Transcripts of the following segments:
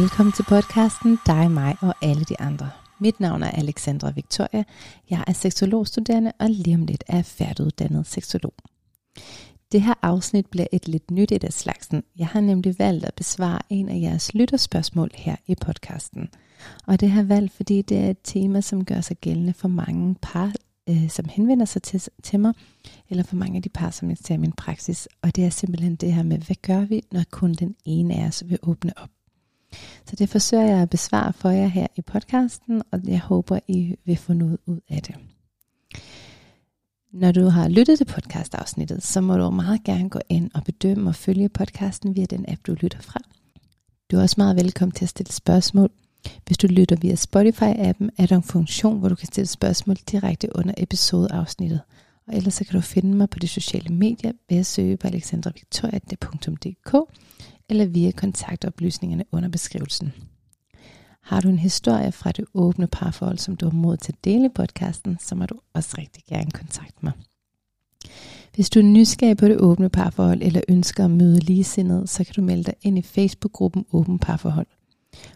Velkommen til podcasten Dig, mig og alle de andre. Mit navn er Alexandra Victoria. Jeg er seksologstuderende og lige om lidt er færdiguddannet seksolog. Det her afsnit bliver et lidt nyt et af slagsen. Jeg har nemlig valgt at besvare en af jeres lytterspørgsmål her i podcasten. Og det har jeg valgt, fordi det er et tema, som gør sig gældende for mange par, øh, som henvender sig til, til mig, eller for mange af de par, som jeg ser i min praksis. Og det er simpelthen det her med, hvad gør vi, når kun den ene af os vil åbne op? Så det forsøger jeg at besvare for jer her i podcasten, og jeg håber, I vil få noget ud af det. Når du har lyttet til podcastafsnittet, så må du meget gerne gå ind og bedømme og følge podcasten via den app, du lytter fra. Du er også meget velkommen til at stille spørgsmål. Hvis du lytter via Spotify-appen, er der en funktion, hvor du kan stille spørgsmål direkte under episodeafsnittet. Og ellers så kan du finde mig på de sociale medier ved at søge på alexandravictoria.dk eller via kontaktoplysningerne under beskrivelsen. Har du en historie fra det åbne parforhold, som du har mod til at dele i podcasten, så må du også rigtig gerne kontakte mig. Hvis du er nysgerrig på det åbne parforhold eller ønsker at møde ligesindede, så kan du melde dig ind i Facebook-gruppen Åben Parforhold.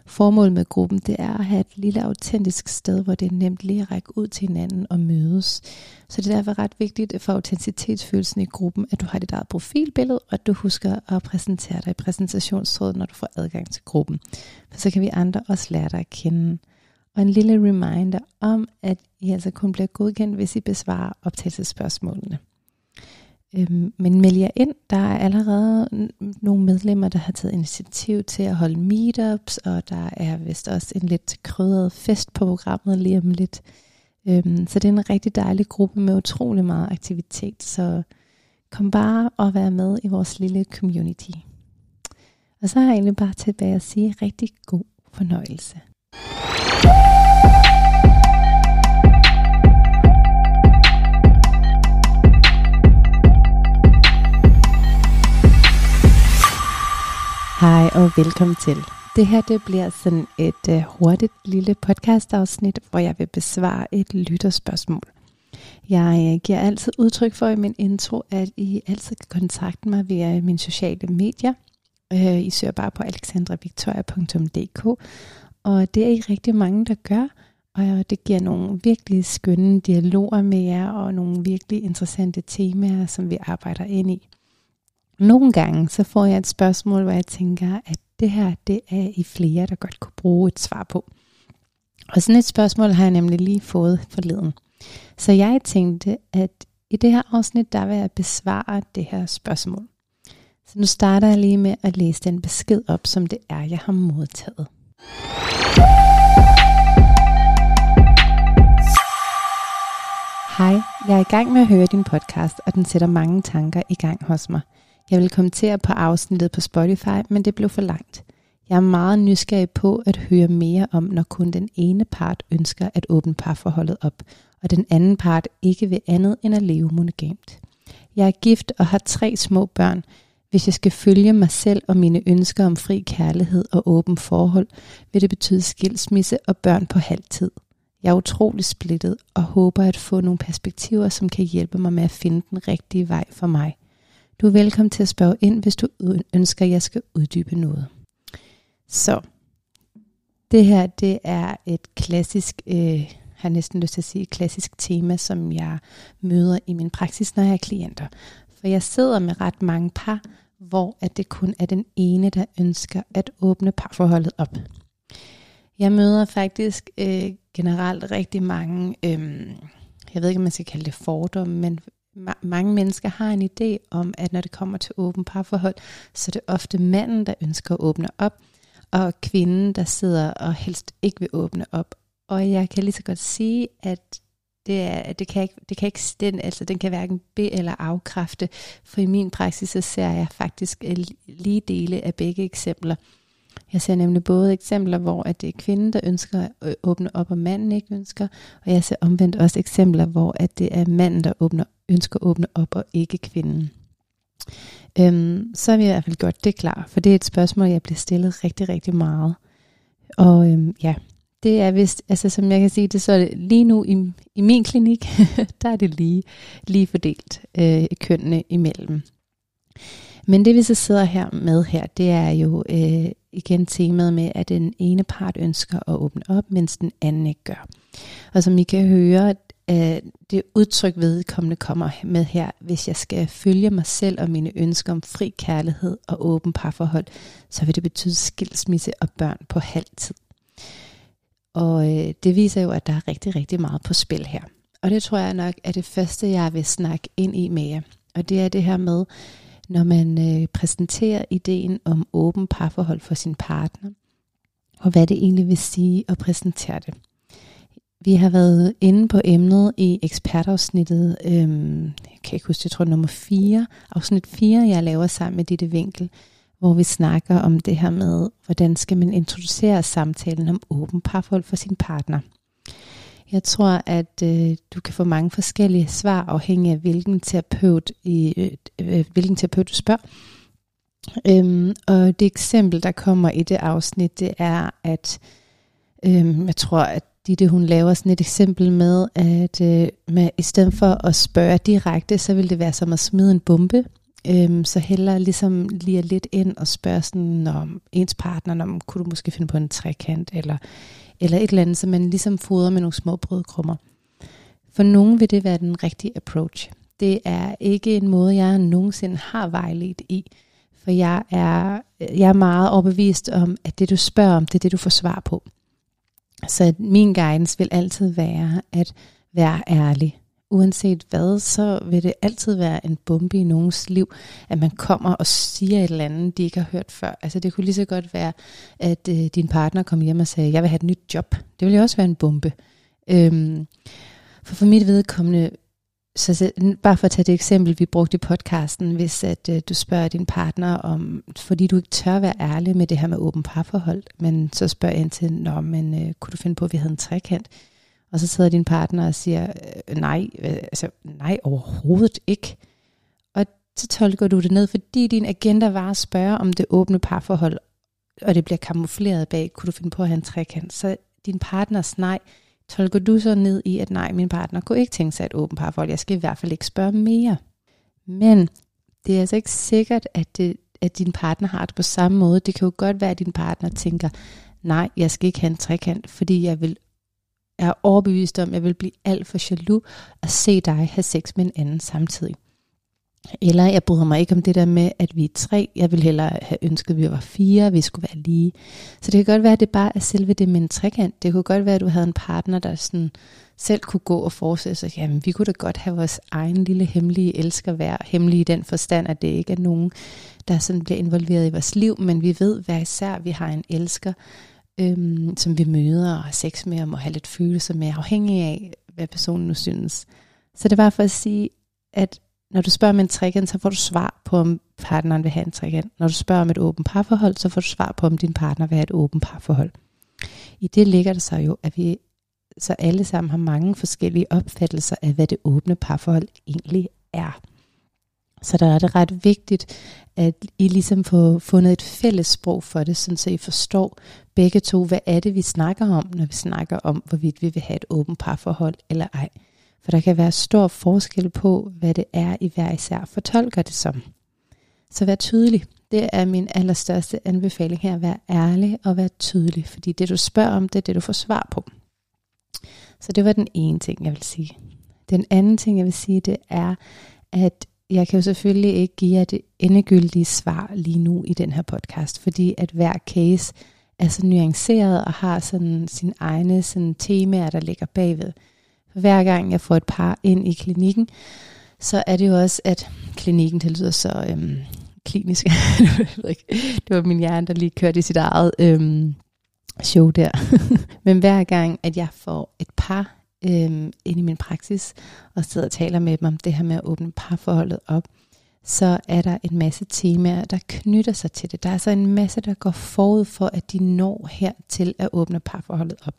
Formålet med gruppen det er at have et lille autentisk sted, hvor det er nemt lige at række ud til hinanden og mødes. Så det er derfor ret vigtigt for autenticitetsfølelsen i gruppen, at du har dit eget profilbillede, og at du husker at præsentere dig i præsentationstrådet, når du får adgang til gruppen. For så kan vi andre også lære dig at kende. Og en lille reminder om, at I altså kun bliver godkendt, hvis I besvarer optagelsesspørgsmålene. Øhm, men meld jer ind. Der er allerede nogle medlemmer, der har taget initiativ til at holde meetups, og der er vist også en lidt krydret fest på programmet lige om lidt. Øhm, så det er en rigtig dejlig gruppe med utrolig meget aktivitet. Så kom bare og vær med i vores lille community. Og så har jeg egentlig bare tilbage at sige rigtig god fornøjelse. Hej og velkommen til. Det her det bliver sådan et uh, hurtigt lille podcastafsnit, hvor jeg vil besvare et lytterspørgsmål. Jeg uh, giver altid udtryk for i min intro, at I altid kan kontakte mig via mine sociale medier. Uh, I søger bare på alexandravictoria.dk og det er I rigtig mange, der gør. Og det giver nogle virkelig skønne dialoger med jer, og nogle virkelig interessante temaer, som vi arbejder ind i. Nogle gange så får jeg et spørgsmål, hvor jeg tænker, at det her, det er I flere, der godt kunne bruge et svar på. Og sådan et spørgsmål har jeg nemlig lige fået forleden. Så jeg tænkte, at i det her afsnit, der vil jeg besvare det her spørgsmål. Så nu starter jeg lige med at læse den besked op, som det er, jeg har modtaget. Hej, jeg er i gang med at høre din podcast, og den sætter mange tanker i gang hos mig – jeg vil kommentere på afsnittet på Spotify, men det blev for langt. Jeg er meget nysgerrig på at høre mere om, når kun den ene part ønsker at åbne parforholdet op, og den anden part ikke vil andet end at leve monogamt. Jeg er gift og har tre små børn. Hvis jeg skal følge mig selv og mine ønsker om fri kærlighed og åben forhold, vil det betyde skilsmisse og børn på halvtid. Jeg er utrolig splittet og håber at få nogle perspektiver, som kan hjælpe mig med at finde den rigtige vej for mig. Du er velkommen til at spørge ind, hvis du ønsker, at jeg skal uddybe noget. Så, det her, det er et klassisk, øh, har næsten lyst til at sige, et klassisk tema, som jeg møder i min praksis, når jeg har klienter. For jeg sidder med ret mange par, hvor at det kun er den ene, der ønsker at åbne parforholdet op. Jeg møder faktisk øh, generelt rigtig mange, øh, jeg ved ikke, om man skal kalde det fordomme, men ma- mange mennesker har en idé om, at når det kommer til åben parforhold, så er det ofte manden, der ønsker at åbne op, og kvinden, der sidder og helst ikke vil åbne op. Og jeg kan lige så godt sige, at det, er, det kan ikke, det kan ikke den, altså den kan hverken be- eller afkræfte, for i min praksis så ser jeg faktisk øh, lige dele af begge eksempler. Jeg ser nemlig både eksempler, hvor at det er kvinden, der ønsker at øh, åbne op, og manden ikke ønsker, og jeg ser omvendt også eksempler, hvor at det er manden, der åbner ønsker at åbne op, og ikke kvinden. Øhm, så har vi i hvert fald gjort det klar, for det er et spørgsmål, jeg bliver stillet rigtig, rigtig meget. Og øhm, ja, det er vist, altså som jeg kan sige det, så er det lige nu i, i min klinik, der er det lige, lige fordelt øh, kønnene imellem. Men det vi så sidder her med her, det er jo øh, igen temaet med, at den ene part ønsker at åbne op, mens den anden ikke gør. Og som I kan høre, Øh, det udtryk vedkommende kommer med her, hvis jeg skal følge mig selv og mine ønsker om fri kærlighed og åben parforhold, så vil det betyde skilsmisse og børn på halv tid. Og øh, det viser jo, at der er rigtig, rigtig meget på spil her. Og det tror jeg nok er det første, jeg vil snakke ind i med jer. Og det er det her med, når man øh, præsenterer ideen om åben parforhold for sin partner, og hvad det egentlig vil sige at præsentere det. Vi har været inde på emnet i ekspertafsnittet, øhm, jeg kan ikke huske, jeg tror nummer 4, afsnit 4, jeg laver sammen med Ditte Vinkel, hvor vi snakker om det her med, hvordan skal man introducere samtalen om åben parforhold for sin partner. Jeg tror, at øh, du kan få mange forskellige svar afhængig af hvilken terapeut, i, øh, øh, hvilken terapeut du spørger. Øhm, og det eksempel, der kommer i det afsnit, det er, at øhm, jeg tror, at Ditte, hun laver sådan et eksempel med, at øh, med, i stedet for at spørge direkte, så vil det være som at smide en bombe. Øhm, så hellere ligesom lige lidt ind og spørge sådan, om ens partner, om kunne du måske finde på en trekant, eller, eller et eller andet, så man ligesom fodrer med nogle små brødkrummer. For nogen vil det være den rigtige approach. Det er ikke en måde, jeg nogensinde har vejledt i. For jeg er, jeg er meget overbevist om, at det du spørger om, det er det du får svar på. Så min guidance vil altid være at være ærlig. Uanset hvad, så vil det altid være en bombe i nogens liv, at man kommer og siger et eller andet, de ikke har hørt før. Altså det kunne lige så godt være, at øh, din partner kom hjem og sagde, jeg vil have et nyt job. Det ville jo også være en bombe. Øhm, for for mit vedkommende så, så bare for at tage det eksempel, vi brugte i podcasten, hvis at øh, du spørger din partner om, fordi du ikke tør være ærlig med det her med åben parforhold, men så spørger ind til, Nå, men øh, kunne du finde på, at vi havde en trekant? Og så sidder din partner og siger, øh, nej, øh, altså, nej, overhovedet ikke. Og så tolker du det ned, fordi din agenda var at spørge om det åbne parforhold, og det bliver kamufleret bag, kunne du finde på at have en trekant? Så din partners nej, tolker du så ned i, at nej, min partner kunne ikke tænke sig et åbent parforhold. Jeg skal i hvert fald ikke spørge mere. Men det er altså ikke sikkert, at, det, at din partner har det på samme måde. Det kan jo godt være, at din partner tænker, nej, jeg skal ikke have en trekant, fordi jeg vil er overbevist om, at jeg vil blive alt for jaloux at se dig have sex med en anden samtidig. Eller jeg bryder mig ikke om det der med, at vi er tre. Jeg vil hellere have ønsket, at vi var fire, vi skulle være lige. Så det kan godt være, at det bare er selve det med en trekant. Det kunne godt være, at du havde en partner, der sådan selv kunne gå og forestille sig, jamen vi kunne da godt have vores egen lille hemmelige elsker være hemmelig i den forstand, at det ikke er nogen, der sådan bliver involveret i vores liv, men vi ved hver især, at vi har en elsker, øhm, som vi møder og har sex med og må have lidt følelser med, afhængig af, hvad personen nu synes. Så det var for at sige, at når du spørger om en trekant, så får du svar på, om partneren vil have en trekant. Når du spørger om et åbent parforhold, så får du svar på, om din partner vil have et åbent parforhold. I det ligger det så jo, at vi så alle sammen har mange forskellige opfattelser af, hvad det åbne parforhold egentlig er. Så der er det ret vigtigt, at I ligesom får fundet et fælles sprog for det, så I forstår begge to, hvad er det, vi snakker om, når vi snakker om, hvorvidt vi vil have et åbent parforhold eller ej. For der kan være stor forskel på, hvad det er, I hver især fortolker det som. Så vær tydelig. Det er min allerstørste anbefaling her. Vær ærlig og vær tydelig, fordi det du spørger om, det er det du får svar på. Så det var den ene ting, jeg vil sige. Den anden ting, jeg vil sige, det er, at jeg kan jo selvfølgelig ikke give jer det endegyldige svar lige nu i den her podcast, fordi at hver case er så nuanceret og har sådan sin egne sådan temaer, der ligger bagved. For hver gang jeg får et par ind i klinikken, så er det jo også, at klinikken, det lyder så øhm, klinisk. det var min hjerne, der lige kørte i sit eget øhm, show der. Men hver gang, at jeg får et par øhm, ind i min praksis, og sidder og taler med dem om det her med at åbne parforholdet op, så er der en masse temaer, der knytter sig til det. Der er så en masse, der går forud for, at de når her til at åbne parforholdet op.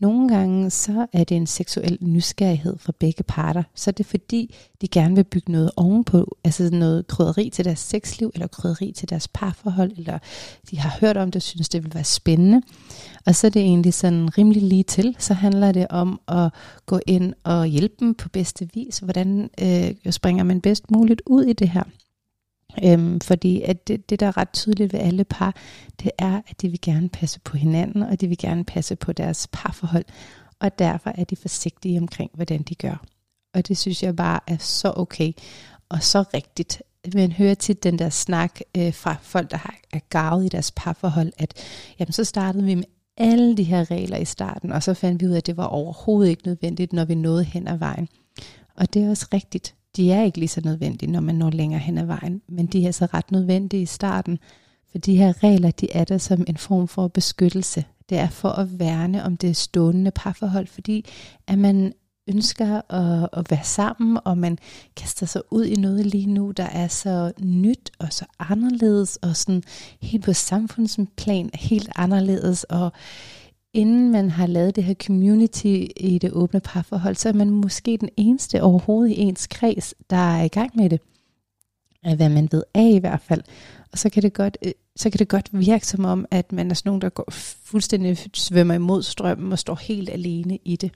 Nogle gange så er det en seksuel nysgerrighed fra begge parter. Så er det fordi, de gerne vil bygge noget ovenpå, altså noget krydderi til deres sexliv, eller krydderi til deres parforhold, eller de har hørt om det og synes, det vil være spændende. Og så er det egentlig sådan rimelig lige til. Så handler det om at gå ind og hjælpe dem på bedste vis. Hvordan øh, springer man bedst muligt ud i det her? Øhm, fordi at det, det, der er ret tydeligt ved alle par, det er, at de vil gerne passe på hinanden, og de vil gerne passe på deres parforhold. Og derfor er de forsigtige omkring, hvordan de gør. Og det synes jeg bare er så okay, og så rigtigt. Man hører tit den der snak øh, fra folk, der har, er gavet i deres parforhold, at jamen, så startede vi med alle de her regler i starten, og så fandt vi ud af, at det var overhovedet ikke nødvendigt, når vi nåede hen ad vejen. Og det er også rigtigt. De er ikke lige så nødvendige, når man når længere hen ad vejen, men de er så ret nødvendige i starten, for de her regler, de er der som en form for beskyttelse. Det er for at værne om det stående parforhold, fordi at man ønsker at, at være sammen, og man kaster sig ud i noget lige nu, der er så nyt og så anderledes, og sådan helt på samfundsplan helt anderledes, og inden man har lavet det her community i det åbne parforhold, så er man måske den eneste overhovedet i ens kreds, der er i gang med det. Hvad man ved af i hvert fald. Og så kan det godt, øh, så kan det godt virke som om, at man er sådan nogen, der går fuldstændig svømmer imod strømmen og står helt alene i det.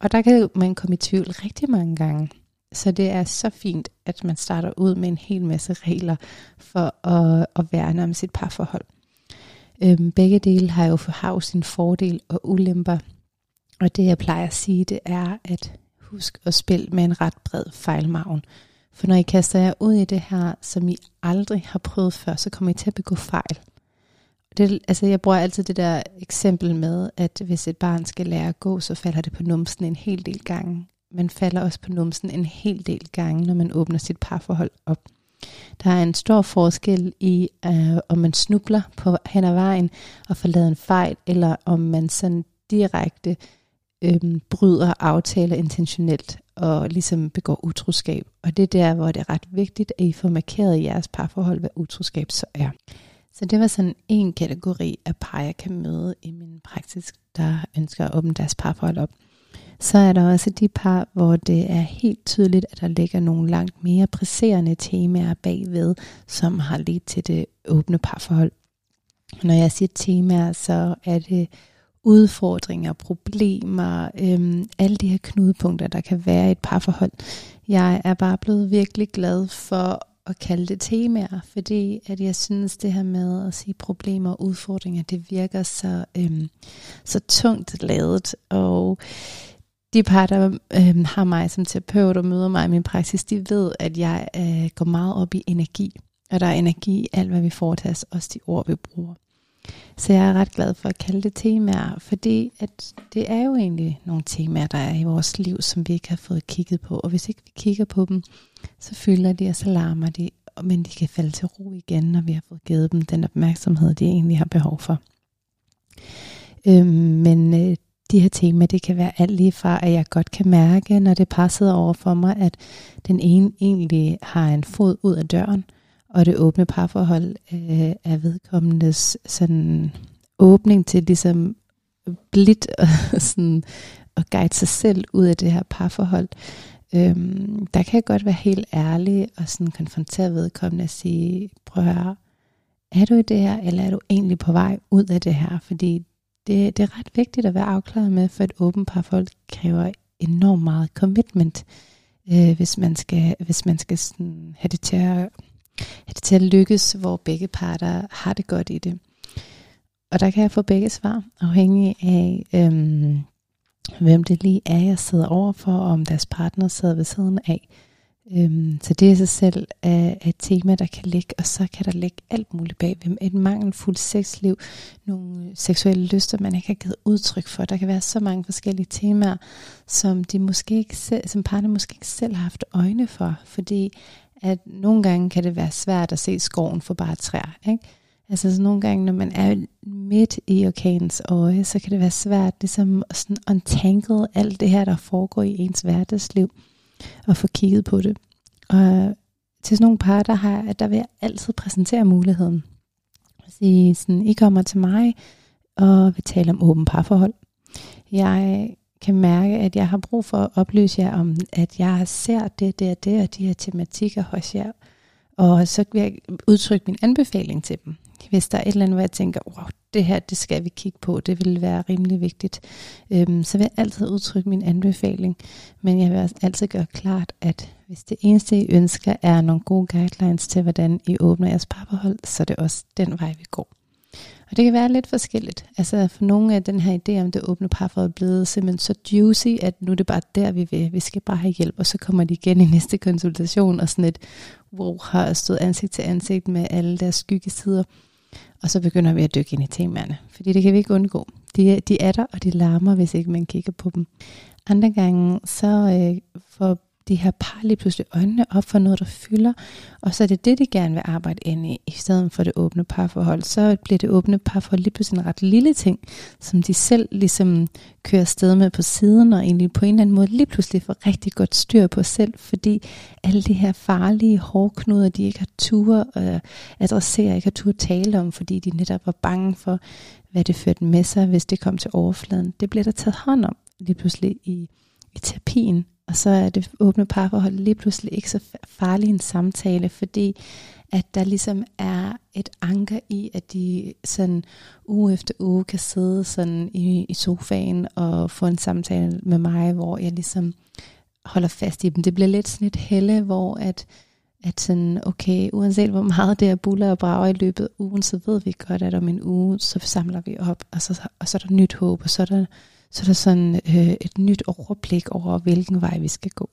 Og der kan man komme i tvivl rigtig mange gange. Så det er så fint, at man starter ud med en hel masse regler for at, at værne om sit parforhold. Øhm, begge dele har jo for har sin fordel og ulemper. Og det jeg plejer at sige, det er at husk at spille med en ret bred fejlmavn. For når I kaster jer ud i det her, som I aldrig har prøvet før, så kommer I til at begå fejl. Det, altså jeg bruger altid det der eksempel med, at hvis et barn skal lære at gå, så falder det på numsen en hel del gange. Man falder også på numsen en hel del gange, når man åbner sit parforhold op. Der er en stor forskel i, øh, om man snubler på hen ad vejen og får lavet en fejl, eller om man sådan direkte øh, bryder aftaler intentionelt og ligesom begår utroskab. Og det er der, hvor det er ret vigtigt, at I får markeret i jeres parforhold, hvad utroskab så er. Så det var sådan en kategori af par, jeg kan møde i min praksis, der ønsker at åbne deres parforhold op. Så er der også de par, hvor det er helt tydeligt, at der ligger nogle langt mere presserende temaer bagved, som har ledt til det åbne parforhold. Når jeg siger temaer, så er det udfordringer, problemer, øhm, alle de her knudepunkter, der kan være i et parforhold. Jeg er bare blevet virkelig glad for at kalde det temaer, fordi at jeg synes det her med at sige problemer og udfordringer, det virker så, øhm, så tungt lavet, og de par, der øhm, har mig som terapeut og møder mig i min praksis, de ved, at jeg øh, går meget op i energi, og der er energi i alt, hvad vi foretager os, også de ord, vi bruger. Så jeg er ret glad for at kalde det temaer, fordi at det er jo egentlig nogle temaer, der er i vores liv, som vi ikke har fået kigget på. Og hvis ikke vi kigger på dem, så fylder de og så larmer de, men de kan falde til ro igen, når vi har fået givet dem den opmærksomhed, de egentlig har behov for. Øhm, men øh, de her temaer, det kan være alt lige fra, at jeg godt kan mærke, når det passer over for mig, at den ene egentlig har en fod ud af døren, og det åbne parforhold øh, er vedkommendes sådan åbning til ligesom blidt og sådan at guide sig selv ud af det her parforhold. Øhm, der kan jeg godt være helt ærlig og sådan konfrontere vedkommende og sige, prøv at høre, er du i det her, eller er du egentlig på vej ud af det her? Fordi det, det er ret vigtigt at være afklaret med, for et åbent parforhold kræver enormt meget commitment, øh, hvis man skal, hvis man skal sådan have det til at er det til at lykkes, hvor begge parter har det godt i det. Og der kan jeg få begge svar, afhængig af, øhm, hvem det lige er, jeg sidder overfor, og om deres partner sidder ved siden af. Øhm, så det i sig selv er et tema, der kan ligge, og så kan der ligge alt muligt bag. Et mangelfuldt sexliv, nogle seksuelle lyster, man ikke har givet udtryk for. Der kan være så mange forskellige temaer, som de måske ikke selv, som partner måske ikke selv har haft øjne for, fordi at nogle gange kan det være svært at se skoven for bare træer. Ikke? Altså så nogle gange, når man er midt i orkanens øje, så kan det være svært ligesom at sådan untangle alt det her, der foregår i ens hverdagsliv, og få kigget på det. Og til sådan nogle par, der, har, der vil jeg altid præsentere muligheden. Sige sådan, I kommer til mig, og vi taler om åben parforhold. Jeg kan mærke, at jeg har brug for at oplyse jer om, at jeg ser det, det og det, og de her tematikker hos jer. Og så vil jeg udtrykke min anbefaling til dem. Hvis der er et eller andet, hvor jeg tænker, wow, det her, det skal vi kigge på, det vil være rimelig vigtigt, øhm, så vil jeg altid udtrykke min anbefaling. Men jeg vil også altid gøre klart, at Hvis det eneste, I ønsker, er nogle gode guidelines til, hvordan I åbner jeres parforhold, så er det også den vej, vi går. Og det kan være lidt forskelligt. Altså for nogle af den her idé om det åbne parforhold er blevet simpelthen så juicy, at nu er det bare der, vi vil. Vi skal bare have hjælp, og så kommer de igen i næste konsultation, og sådan et, wow, har stået ansigt til ansigt med alle deres skyggesider. Og så begynder vi at dykke ind i temaerne, fordi det kan vi ikke undgå. De, de er der, og de larmer, hvis ikke man kigger på dem. Andre gange, så øh, får de her par lige pludselig øjnene op for noget, der fylder, og så er det det, de gerne vil arbejde ind i, i stedet for det åbne parforhold. Så bliver det åbne parforhold lige pludselig en ret lille ting, som de selv ligesom kører sted med på siden, og egentlig på en eller anden måde lige pludselig får rigtig godt styr på selv, fordi alle de her farlige hårknuder, de ikke har tur at øh, adressere, ikke har tur at tale om, fordi de netop var bange for, hvad det førte med sig, hvis det kom til overfladen. Det bliver der taget hånd om lige pludselig i, i terapien. Og så er det åbne parforhold lige pludselig ikke så farlig en samtale, fordi at der ligesom er et anker i, at de sådan uge efter uge kan sidde sådan i, i sofaen og få en samtale med mig, hvor jeg ligesom holder fast i dem. Det bliver lidt sådan et helle, hvor at, at sådan, okay, uanset hvor meget det er buller og brager i løbet af ugen, så ved vi godt, at om en uge, så samler vi op, og så, og så er der nyt håb, og så er der så er der sådan øh, et nyt overblik over, hvilken vej vi skal gå.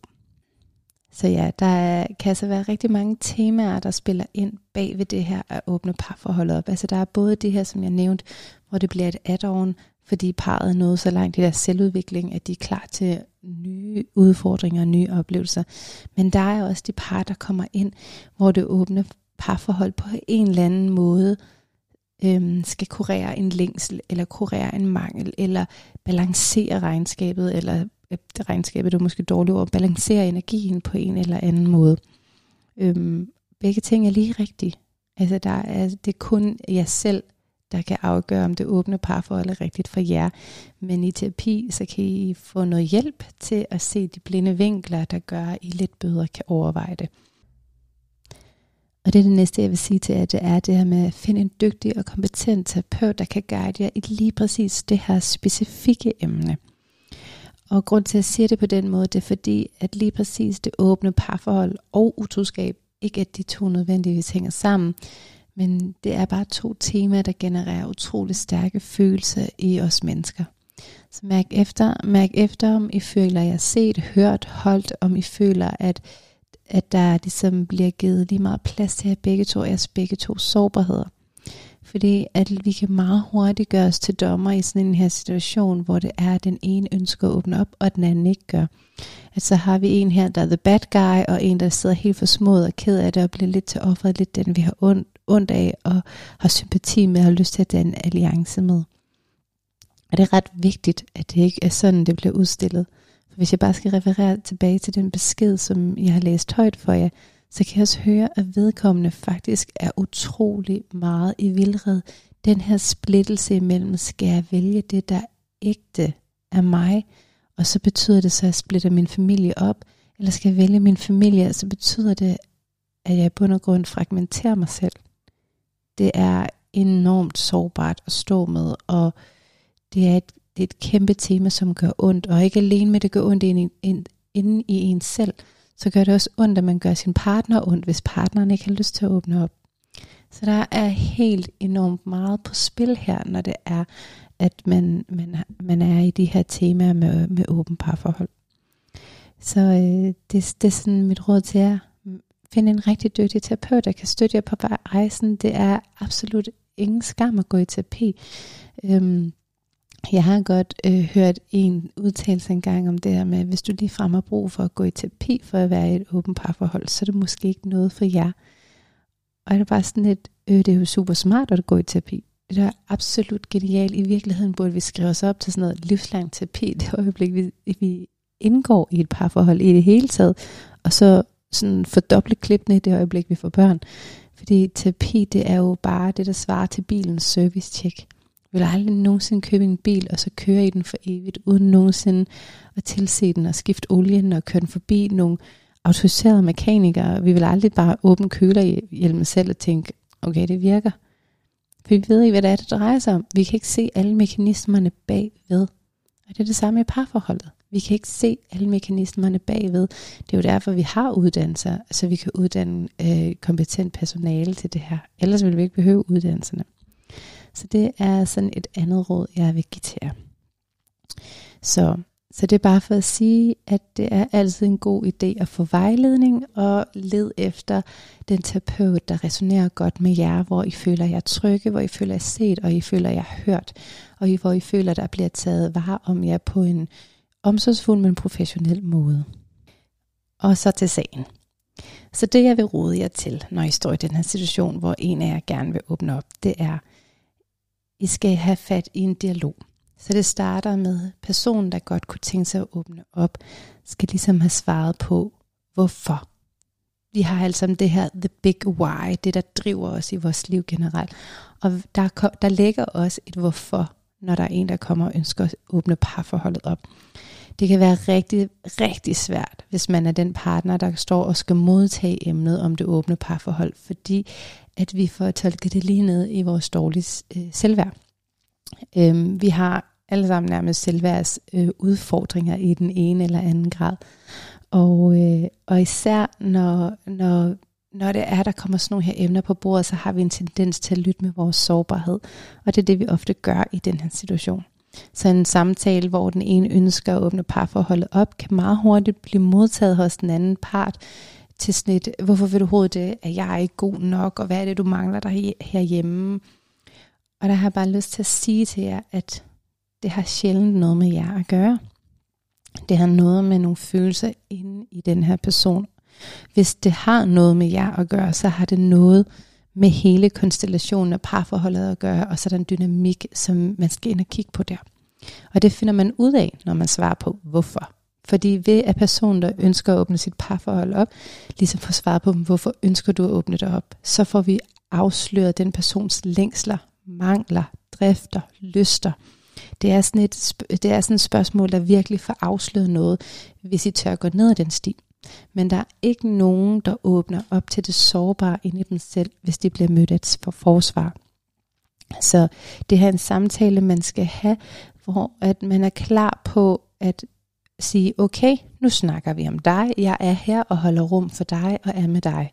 Så ja, der er, kan altså være rigtig mange temaer, der spiller ind bag ved det her at åbne parforholdet op. Altså der er både det her, som jeg nævnte, hvor det bliver et add-on, fordi parret er nået så langt i deres selvudvikling, at de er klar til nye udfordringer og nye oplevelser. Men der er også de par, der kommer ind, hvor det åbne parforhold på en eller anden måde øhm, skal kurere en længsel, eller kurere en mangel, eller balancere regnskabet, eller øh, regnskabet er måske dårligt ord, balancere energien på en eller anden måde. Øhm, begge ting er lige rigtige. Altså der er, det er kun jeg selv, der kan afgøre, om det åbne parforhold er rigtigt for jer. Men i terapi, så kan I få noget hjælp til at se de blinde vinkler, der gør, at I lidt bedre kan overveje det. Og det er det næste, jeg vil sige til jer, det er det her med at finde en dygtig og kompetent terapeut, der kan guide jer i lige præcis det her specifikke emne. Og grund til at sige det på den måde, det er fordi, at lige præcis det åbne parforhold og utroskab, ikke at de to nødvendigvis hænger sammen, men det er bare to temaer, der genererer utrolig stærke følelser i os mennesker. Så mærk efter, mærk efter, om I føler jer set, hørt, holdt, om I føler, at at der ligesom bliver givet lige meget plads til at begge to jeres begge to sårbarheder. Fordi at vi kan meget hurtigt gøre os til dommer i sådan en her situation, hvor det er, at den ene ønsker at åbne op, og den anden ikke gør. At så har vi en her, der er the bad guy, og en, der sidder helt for smået og ked af det, og bliver lidt til offeret, lidt den vi har ondt, ondt af, og har sympati med, og har lyst til at danne alliance med. Og det er ret vigtigt, at det ikke er sådan, det bliver udstillet. For hvis jeg bare skal referere tilbage til den besked, som jeg har læst højt for jer, så kan jeg også høre, at vedkommende faktisk er utrolig meget i vildred. Den her splittelse imellem, skal jeg vælge det, der ægte er mig, og så betyder det så, at jeg splitter min familie op, eller skal jeg vælge min familie, og så betyder det, at jeg i bund og grund fragmenterer mig selv. Det er enormt sårbart at stå med, og det er et det er et kæmpe tema, som gør ondt, og ikke alene med, det gør ondt inde i, inde i en selv, så gør det også ondt, at man gør sin partner ondt, hvis partneren ikke har lyst til at åbne op. Så der er helt enormt meget på spil her, når det er, at man, man, man er i de her temaer med, med åben parforhold. Så øh, det, det er sådan mit råd til jer. Find en rigtig dygtig terapeut, der kan støtte jer på rejsen. Det er absolut ingen skam at gå i terapi. Øhm, jeg har godt øh, hørt en udtalelse engang om det her med, at hvis du lige frem har brug for at gå i terapi for at være i et åbent parforhold, så er det måske ikke noget for jer. Og det er bare sådan et, øh, det er jo super smart at gå i terapi. Det er absolut genialt. I virkeligheden burde vi skrive os op til sådan noget livslang terapi, det øjeblik, vi, vi indgår i et parforhold i det hele taget, og så sådan fordoble klippene i det øjeblik, vi får børn. Fordi terapi, det er jo bare det, der svarer til bilens service-check vil aldrig nogensinde købe en bil, og så køre i den for evigt, uden nogensinde at tilse den og skifte olien og køre den forbi nogle autoriserede mekanikere. Vi vil aldrig bare åbne kølerhjelmen selv og tænke, okay, det virker. For vi ved ikke, hvad det er, det drejer sig om. Vi kan ikke se alle mekanismerne bagved. Og det er det samme i parforholdet. Vi kan ikke se alle mekanismerne bagved. Det er jo derfor, vi har uddannelser, så vi kan uddanne øh, kompetent personale til det her. Ellers ville vi ikke behøve uddannelserne. Så det er sådan et andet råd, jeg vil give til jer. Så, så det er bare for at sige, at det er altid en god idé at få vejledning og led efter den terapeut, der resonerer godt med jer, hvor I føler jer trygge, hvor I føler jer set, og I føler jer hørt, og I, hvor I føler, der bliver taget vare om jer på en omsorgsfuld, men professionel måde. Og så til sagen. Så det jeg vil råde jer til, når I står i den her situation, hvor en af jer gerne vil åbne op, det er, i skal have fat i en dialog. Så det starter med, personen, der godt kunne tænke sig at åbne op, skal ligesom have svaret på, hvorfor. Vi har altså det her the big why, det der driver os i vores liv generelt. Og der, der ligger også et hvorfor, når der er en, der kommer og ønsker at åbne parforholdet op. Det kan være rigtig, rigtig svært, hvis man er den partner, der står og skal modtage emnet om det åbne parforhold, fordi at vi får tolket det lige ned i vores dårlige øh, selvværd. Øhm, vi har alle sammen nærmest selvværds øh, udfordringer i den ene eller anden grad. Og, øh, og især når, når, når det er, der kommer sådan nogle her emner på bordet, så har vi en tendens til at lytte med vores sårbarhed. Og det er det, vi ofte gør i den her situation. Så en samtale, hvor den ene ønsker at åbne parforholdet op, kan meget hurtigt blive modtaget hos den anden part til sådan et, hvorfor vil du hovedet det, at jeg er ikke god nok, og hvad er det, du mangler der herhjemme? Og der har jeg bare lyst til at sige til jer, at det har sjældent noget med jer at gøre. Det har noget med nogle følelser inde i den her person. Hvis det har noget med jer at gøre, så har det noget med hele konstellationen af parforholdet at gøre, og så den dynamik, som man skal ind og kigge på der. Og det finder man ud af, når man svarer på, hvorfor. Fordi ved at personen, der ønsker at åbne sit parforhold op, ligesom får svar på, hvorfor ønsker du at åbne det op, så får vi afsløret den persons længsler, mangler, drifter, lyster, det er, sådan et, det er sådan et spørgsmål, der virkelig får afsløret noget, hvis I tør gå ned ad den sti. Men der er ikke nogen, der åbner op til det sårbare inde i dem selv, hvis de bliver mødt af for forsvar. Så det her er en samtale, man skal have, hvor at man er klar på at sige, okay, nu snakker vi om dig, jeg er her og holder rum for dig og er med dig.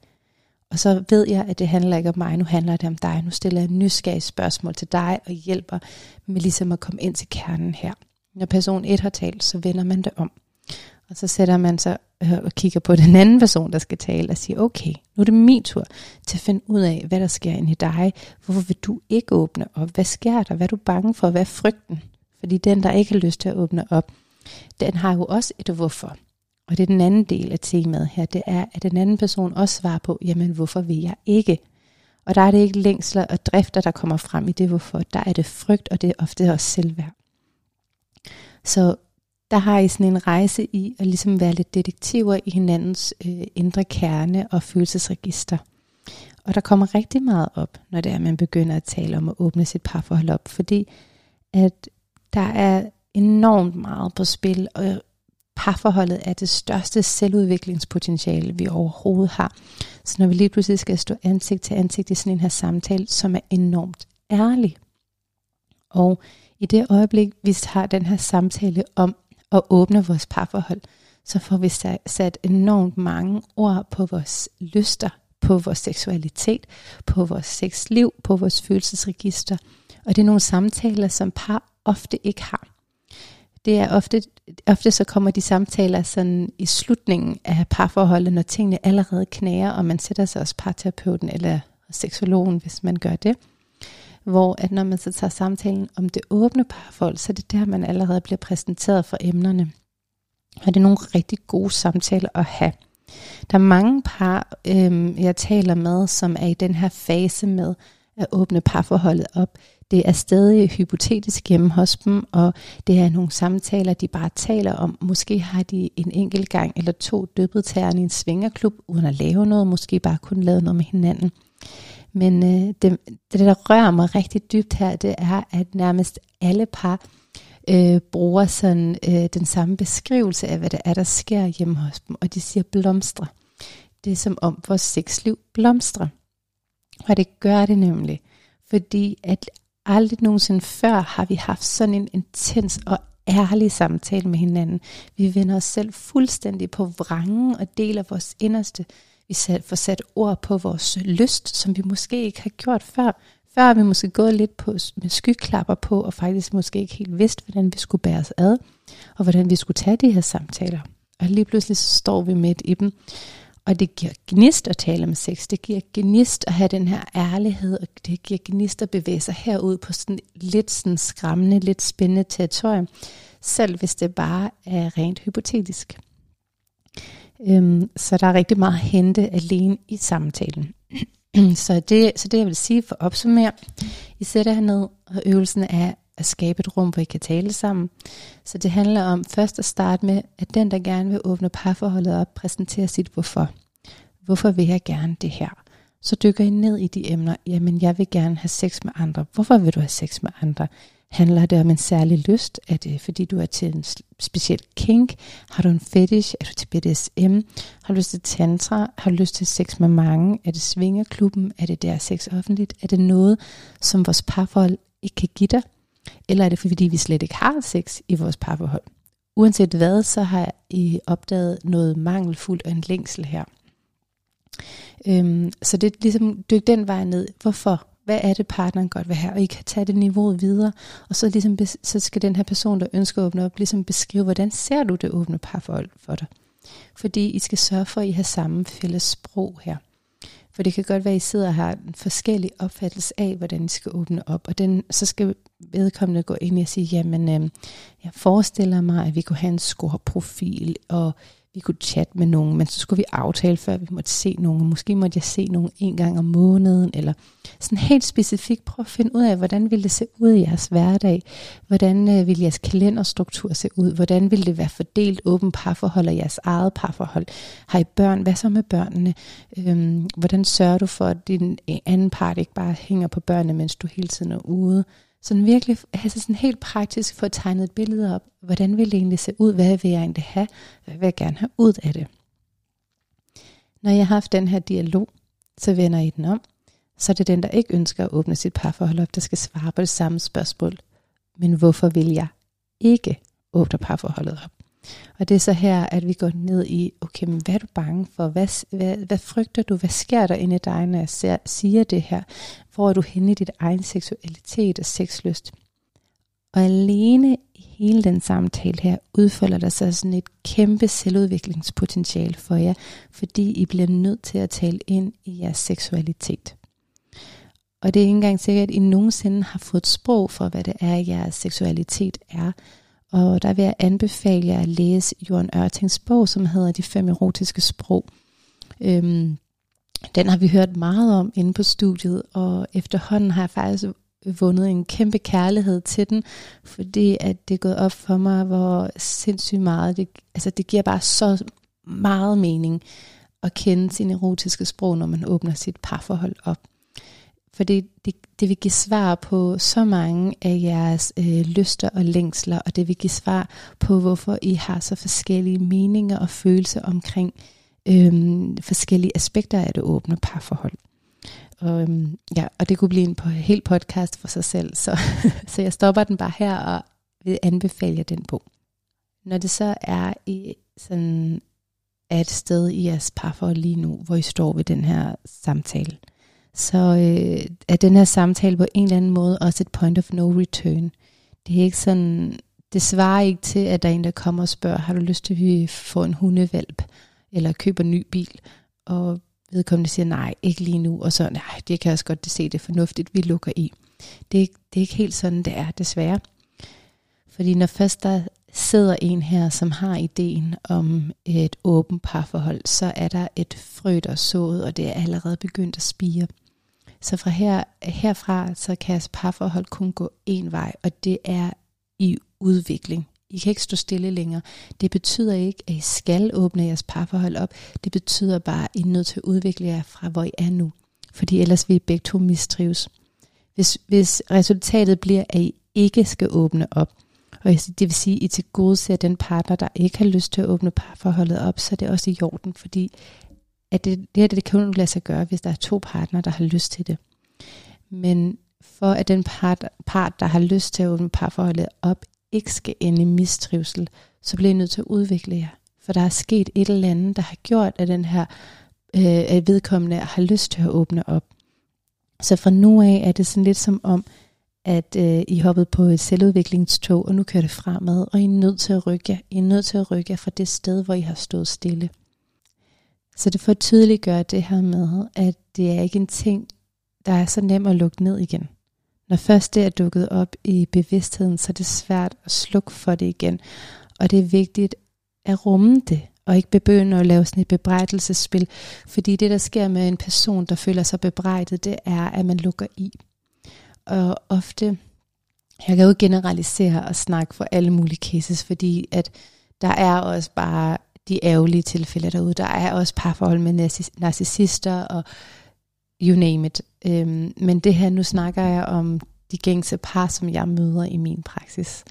Og så ved jeg, at det handler ikke om mig, nu handler det om dig. Nu stiller jeg nysgerrige spørgsmål til dig og hjælper med ligesom at komme ind til kernen her. Når person 1 har talt, så vender man det om. Og så sætter man sig øh, og kigger på den anden person, der skal tale, og siger, okay, nu er det min tur til at finde ud af, hvad der sker inde i dig. Hvorfor vil du ikke åbne op? Hvad sker der? Hvad er du bange for? Hvad er frygten? Fordi den, der ikke har lyst til at åbne op, den har jo også et hvorfor. Og det er den anden del af temaet her, det er, at den anden person også svarer på, jamen hvorfor vil jeg ikke? Og der er det ikke længsler og drifter, der kommer frem i det hvorfor. Der er det frygt, og det er ofte også selvværd. Så der har I sådan en rejse i at ligesom være lidt detektiver i hinandens øh, indre kerne og følelsesregister. Og der kommer rigtig meget op, når det er, at man begynder at tale om at åbne sit parforhold op, fordi at der er enormt meget på spil, og parforholdet er det største selvudviklingspotentiale, vi overhovedet har. Så når vi lige pludselig skal stå ansigt til ansigt i sådan en her samtale, som er enormt ærlig. Og i det øjeblik, vi har den her samtale om at åbne vores parforhold, så får vi sat enormt mange ord på vores lyster, på vores seksualitet, på vores sexliv, på vores følelsesregister. Og det er nogle samtaler, som par ofte ikke har det er ofte, ofte så kommer de samtaler sådan i slutningen af parforholdet, når tingene allerede knager, og man sætter sig hos parterapeuten eller seksologen, hvis man gør det. Hvor at når man så tager samtalen om det åbne parforhold, så er det der, man allerede bliver præsenteret for emnerne. Og det er nogle rigtig gode samtaler at have. Der er mange par, øhm, jeg taler med, som er i den her fase med at åbne parforholdet op det er stadig hypotetisk hjemme hos dem, og det er nogle samtaler, de bare taler om. Måske har de en enkelt gang eller to dyppet tæerne i en svingerklub, uden at lave noget, måske bare kun lavet noget med hinanden. Men øh, det, det, der rører mig rigtig dybt her, det er, at nærmest alle par øh, bruger sådan øh, den samme beskrivelse af, hvad det er, der sker hjemme hos dem, og de siger blomstre. Det er som om vores sexliv blomstrer. Og det gør det nemlig, fordi at aldrig nogensinde før har vi haft sådan en intens og ærlig samtale med hinanden. Vi vender os selv fuldstændig på vrangen og deler vores inderste. Vi får sat ord på vores lyst, som vi måske ikke har gjort før. Før har vi måske gået lidt på, med skyklapper på, og faktisk måske ikke helt vidst, hvordan vi skulle bære os ad, og hvordan vi skulle tage de her samtaler. Og lige pludselig så står vi midt i dem. Og det giver gnist at tale om sex. Det giver gnist at have den her ærlighed, og det giver gnist at bevæge sig herud på sådan lidt sådan skræmmende, lidt spændende territorium, selv hvis det bare er rent hypotetisk. Øhm, så der er rigtig meget at hente alene i samtalen. så, det, så det jeg vil sige for at opsummere, I sætter herned, og øvelsen er at skabe et rum, hvor I kan tale sammen. Så det handler om først at starte med, at den, der gerne vil åbne parforholdet op, præsenterer sit hvorfor. Hvorfor vil jeg gerne det her? Så dykker I ned i de emner. Jamen, jeg vil gerne have sex med andre. Hvorfor vil du have sex med andre? Handler det om en særlig lyst? Er det fordi du er til en speciel kink? Har du en fetish? Er du til BDSM? Har du lyst til tantra? Har du lyst til sex med mange? Er det svingerklubben? Er det der sex offentligt? Er det noget, som vores parforhold ikke kan give dig? Eller er det fordi vi slet ikke har sex i vores parforhold? Uanset hvad, så har I opdaget noget mangelfuldt og en længsel her. Øhm, så det er ligesom dyk den vej ned. Hvorfor? Hvad er det, partneren godt vil have? Og I kan tage det niveau videre, og så, ligesom, så skal den her person, der ønsker at åbne op, ligesom beskrive, hvordan ser du det åbne parforhold for dig? Fordi I skal sørge for, at I har samme fælles sprog her. For det kan godt være, at I sidder og har en forskellig opfattelse af, hvordan I skal åbne op. Og den, så skal vedkommende gå ind og sige, jamen, øh, jeg forestiller mig, at vi kunne have en scoreprofil, og vi kunne chatte med nogen, men så skulle vi aftale, før vi måtte se nogen. Måske måtte jeg se nogen en gang om måneden, eller sådan helt specifikt prøve at finde ud af, hvordan ville det se ud i jeres hverdag? Hvordan øh, vil jeres kalenderstruktur se ud? Hvordan ville det være fordelt åben parforhold og jeres eget parforhold? Har I børn? Hvad så med børnene? Øhm, hvordan sørger du for, at din øh, anden part ikke bare hænger på børnene, mens du hele tiden er ude? Sådan virkelig, altså sådan helt praktisk få tegnet et billede op. Hvordan vil det egentlig se ud? Hvad vil jeg egentlig have? Hvad vil jeg gerne have ud af det? Når jeg har haft den her dialog, så vender I den om. Så er det den, der ikke ønsker at åbne sit parforhold op, der skal svare på det samme spørgsmål. Men hvorfor vil jeg ikke åbne parforholdet op? Og det er så her, at vi går ned i, okay, men hvad er du bange for? Hvad, hvad, hvad frygter du? Hvad sker der inde i dig, når jeg ser, siger det her? Hvor er du henne i dit egen seksualitet og sexlyst? Og alene i hele den samtale her, udfolder der sig sådan et kæmpe selvudviklingspotentiale for jer, fordi I bliver nødt til at tale ind i jeres seksualitet. Og det er ikke engang sikkert, at I nogensinde har fået sprog for, hvad det er, jeres seksualitet er. Og der vil jeg anbefale jer at læse Jørgen Ørtings bog, som hedder De fem erotiske sprog. Øhm, den har vi hørt meget om inde på studiet, og efterhånden har jeg faktisk vundet en kæmpe kærlighed til den, fordi at det er gået op for mig, hvor sindssygt meget, det, altså det giver bare så meget mening at kende sin erotiske sprog, når man åbner sit parforhold op. For det, det, det vil give svar på så mange af jeres øh, lyster og længsler, og det vil give svar på, hvorfor I har så forskellige meninger og følelser omkring øh, forskellige aspekter af det åbne parforhold. Og, øhm, ja, og det kunne blive en på, helt podcast for sig selv, så, så jeg stopper den bare her og vil anbefale jer den bog. Når det så er i sådan er et sted i jeres parforhold lige nu, hvor I står ved den her samtale, så øh, er den her samtale på en eller anden måde også et point of no return. Det er ikke sådan, det svarer ikke til, at der er en, der kommer og spørger, har du lyst til, at vi får en hundevalp, eller køber en ny bil, og vedkommende siger, nej, ikke lige nu, og så, nej, det kan jeg også godt se, det er fornuftigt, vi lukker i. Det er, det er ikke helt sådan, det er, desværre. Fordi når først der sidder en her, som har ideen om et åbent parforhold, så er der et frø, der er sået, og det er allerede begyndt at spire. Så fra her, herfra, så kan jeres parforhold kun gå en vej, og det er i udvikling. I kan ikke stå stille længere. Det betyder ikke, at I skal åbne jeres parforhold op. Det betyder bare, at I er nødt til at udvikle jer fra, hvor I er nu. Fordi ellers vil I begge to mistrives. Hvis, hvis resultatet bliver, at I ikke skal åbne op, og det vil sige, at I til gode ser den partner, der ikke har lyst til at åbne parforholdet op, så er det også i orden, fordi at det, det her det kan jo lade sig gøre, hvis der er to partnere, der har lyst til det. Men for at den part, part, der har lyst til at åbne parforholdet op, ikke skal ende i mistrivsel, så bliver I nødt til at udvikle jer. For der er sket et eller andet, der har gjort, at den her øh, at vedkommende har lyst til at åbne op. Så fra nu af er det sådan lidt som om, at øh, I hoppede på et selvudviklingstog, og nu kører det fremad, og I er nødt til at rykke jer. I er nødt til at rykke jer fra det sted, hvor I har stået stille. Så det får tydeliggøre det her med, at det er ikke en ting, der er så nem at lukke ned igen. Når først det er dukket op i bevidstheden, så er det svært at slukke for det igen. Og det er vigtigt at rumme det, og ikke begynde at lave sådan et bebrejdelsesspil. Fordi det, der sker med en person, der føler sig bebrejdet, det er, at man lukker i. Og ofte, jeg kan jo generalisere og snakke for alle mulige cases, fordi at der er også bare de ærgerlige tilfælde derude. Der er også parforhold med narcissister og you name it. Øhm, men det her, nu snakker jeg om de gængse par, som jeg møder i min praksis.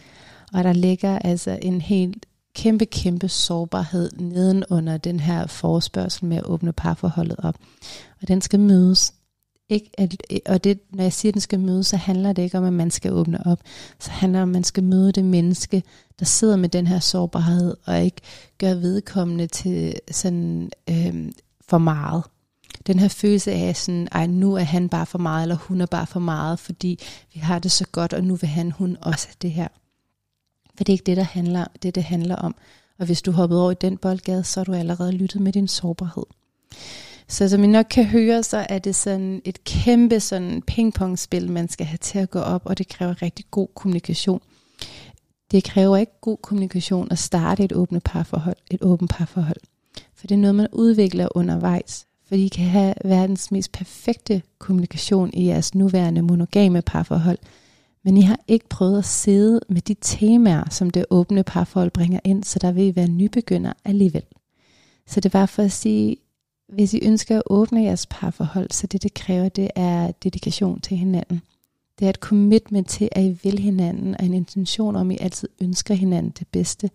Og der ligger altså en helt kæmpe, kæmpe sårbarhed nedenunder den her forespørgsel med at åbne parforholdet op. Og den skal mødes. Ikke at, og det, når jeg siger, at den skal møde, så handler det ikke om, at man skal åbne op. Så handler det om, at man skal møde det menneske, der sidder med den her sårbarhed, og ikke gør vedkommende til sådan øh, for meget den her følelse af sådan, ej nu er han bare for meget, eller hun er bare for meget, fordi vi har det så godt, og nu vil han, hun også det her. For det er ikke det, der handler, det, det handler om. Og hvis du hoppede over i den boldgade, så har du allerede lyttet med din sårbarhed. Så som I nok kan høre, så er det sådan et kæmpe sådan pingpongspil, man skal have til at gå op, og det kræver rigtig god kommunikation. Det kræver ikke god kommunikation at starte et åbent parforhold, et åbent parforhold. For det er noget, man udvikler undervejs. Fordi I kan have verdens mest perfekte kommunikation i jeres nuværende monogame parforhold. Men I har ikke prøvet at sidde med de temaer, som det åbne parforhold bringer ind, så der vil I være nybegynder alligevel. Så det var for at sige, hvis I ønsker at åbne jeres parforhold, så det det kræver, det er dedikation til hinanden. Det er et commitment til, at I vil hinanden, og en intention om, at I altid ønsker hinanden det bedste.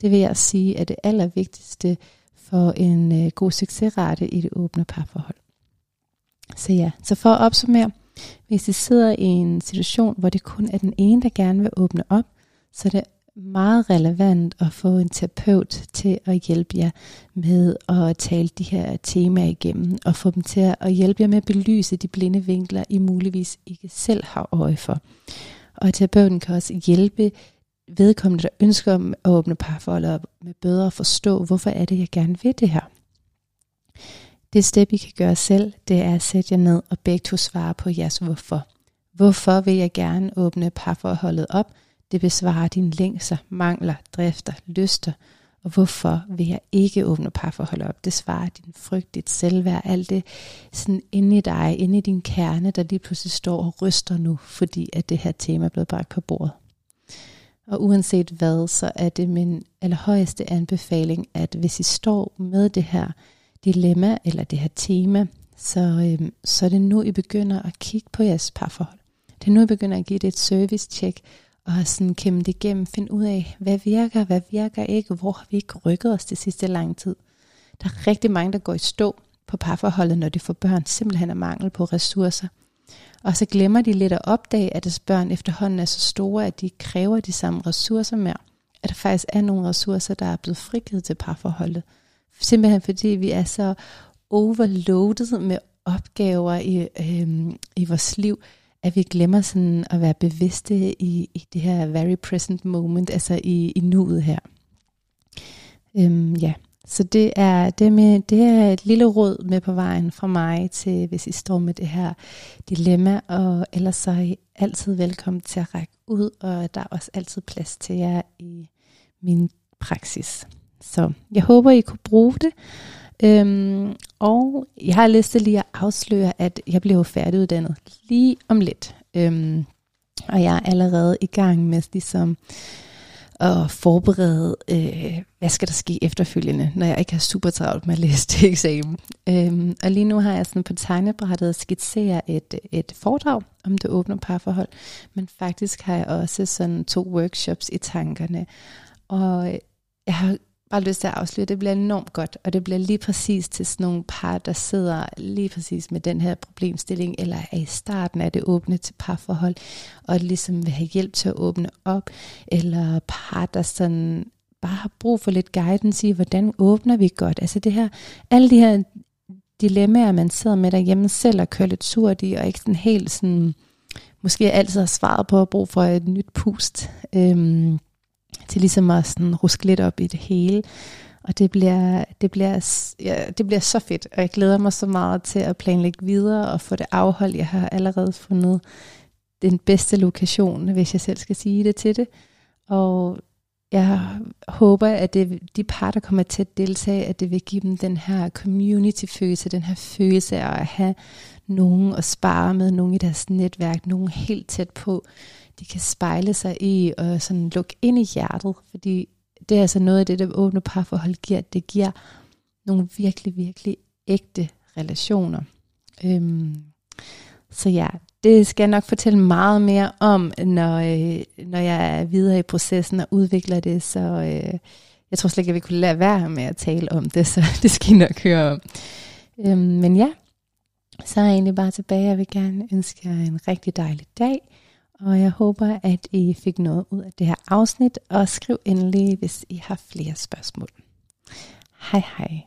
Det vil jeg sige er det allervigtigste for en øh, god succesrate i det åbne parforhold. Så ja, så for at opsummere, hvis I sidder i en situation, hvor det kun er den ene, der gerne vil åbne op, så er det meget relevant at få en terapeut til at hjælpe jer med at tale de her temaer igennem, og få dem til at hjælpe jer med at belyse de blinde vinkler, I muligvis ikke selv har øje for. Og terapeuten kan også hjælpe vedkommende, der ønsker at åbne parforholdet op, med bedre at forstå, hvorfor er det, jeg gerne vil det her. Det step, I kan gøre selv, det er at sætte jer ned og begge to svare på jeres hvorfor. Hvorfor vil jeg gerne åbne parforholdet op? Det besvarer dine længser, mangler, drifter, lyster. Og hvorfor vil jeg ikke åbne parforhold op? Det svarer din frygt, dit selvværd, alt det sådan inde i dig, inde i din kerne, der lige pludselig står og ryster nu, fordi at det her tema er blevet bragt på bordet. Og uanset hvad, så er det min allerhøjeste anbefaling, at hvis I står med det her dilemma eller det her tema, så, øhm, så er det nu, I begynder at kigge på jeres parforhold. Det er nu, I begynder at give det et service check og sådan kæmpe det igennem, finde ud af, hvad virker, hvad virker ikke, hvor har vi ikke rykket os det sidste lang tid. Der er rigtig mange, der går i stå på parforholdet, når de får børn, simpelthen af mangel på ressourcer. Og så glemmer de lidt at opdage, at deres børn efterhånden er så store, at de kræver de samme ressourcer mere. At der faktisk er nogle ressourcer, der er blevet frigivet til parforholdet. Simpelthen fordi vi er så overloadet med opgaver i, øh, i vores liv, at vi glemmer sådan at være bevidste i, i det her very present moment, altså i, i nuet her. Øhm, ja, så det er, det, med, det er et lille råd med på vejen fra mig til, hvis I står med det her dilemma, og ellers så er I altid velkommen til at række ud, og der er også altid plads til jer i min praksis. Så jeg håber, I kunne bruge det. Øhm, og jeg har lyst til lige at afsløre, at jeg bliver færdiguddannet lige om lidt. Øhm, og jeg er allerede i gang med ligesom at forberede, øh, hvad skal der ske efterfølgende, når jeg ikke har super travlt med at læse til eksamen. Øhm, og lige nu har jeg sådan på tegnebrættet skitseret et, et foredrag om det åbne parforhold, men faktisk har jeg også sådan to workshops i tankerne. Og jeg har bare lyst til at afsløre, det bliver enormt godt, og det bliver lige præcis til sådan nogle par, der sidder lige præcis med den her problemstilling, eller er i starten af det åbne til parforhold, og ligesom vil have hjælp til at åbne op, eller par, der sådan bare har brug for lidt guidance i, hvordan åbner vi godt. Altså det her, alle de her dilemmaer, man sidder med derhjemme selv og kører lidt surt i, og ikke sådan helt sådan, måske altid har svaret på at bruge for et nyt pust. Øhm, til ligesom at sådan ruske lidt op i det hele. Og det bliver, det, bliver, ja, det bliver så fedt, og jeg glæder mig så meget til at planlægge videre og få det afholdt. Jeg har allerede fundet den bedste lokation, hvis jeg selv skal sige det til det. Og jeg håber, at det, de par, der kommer til at deltage, at det vil give dem den her community-følelse, den her følelse af at have nogen at spare med, nogen i deres netværk, nogen helt tæt på, de kan spejle sig i og sådan lukke ind i hjertet, fordi det er altså noget af det, der åbne parforhold giver. Det giver nogle virkelig, virkelig ægte relationer. Øhm, så ja, det skal jeg nok fortælle meget mere om, når, øh, når jeg er videre i processen og udvikler det, så øh, jeg tror slet ikke, at vi kunne lade være med at tale om det, så det skal I nok høre om. Øhm, men ja, så er jeg egentlig bare tilbage. Jeg vil gerne ønske jer en rigtig dejlig dag. Og jeg håber, at I fik noget ud af det her afsnit, og skriv endelig, hvis I har flere spørgsmål. Hej hej.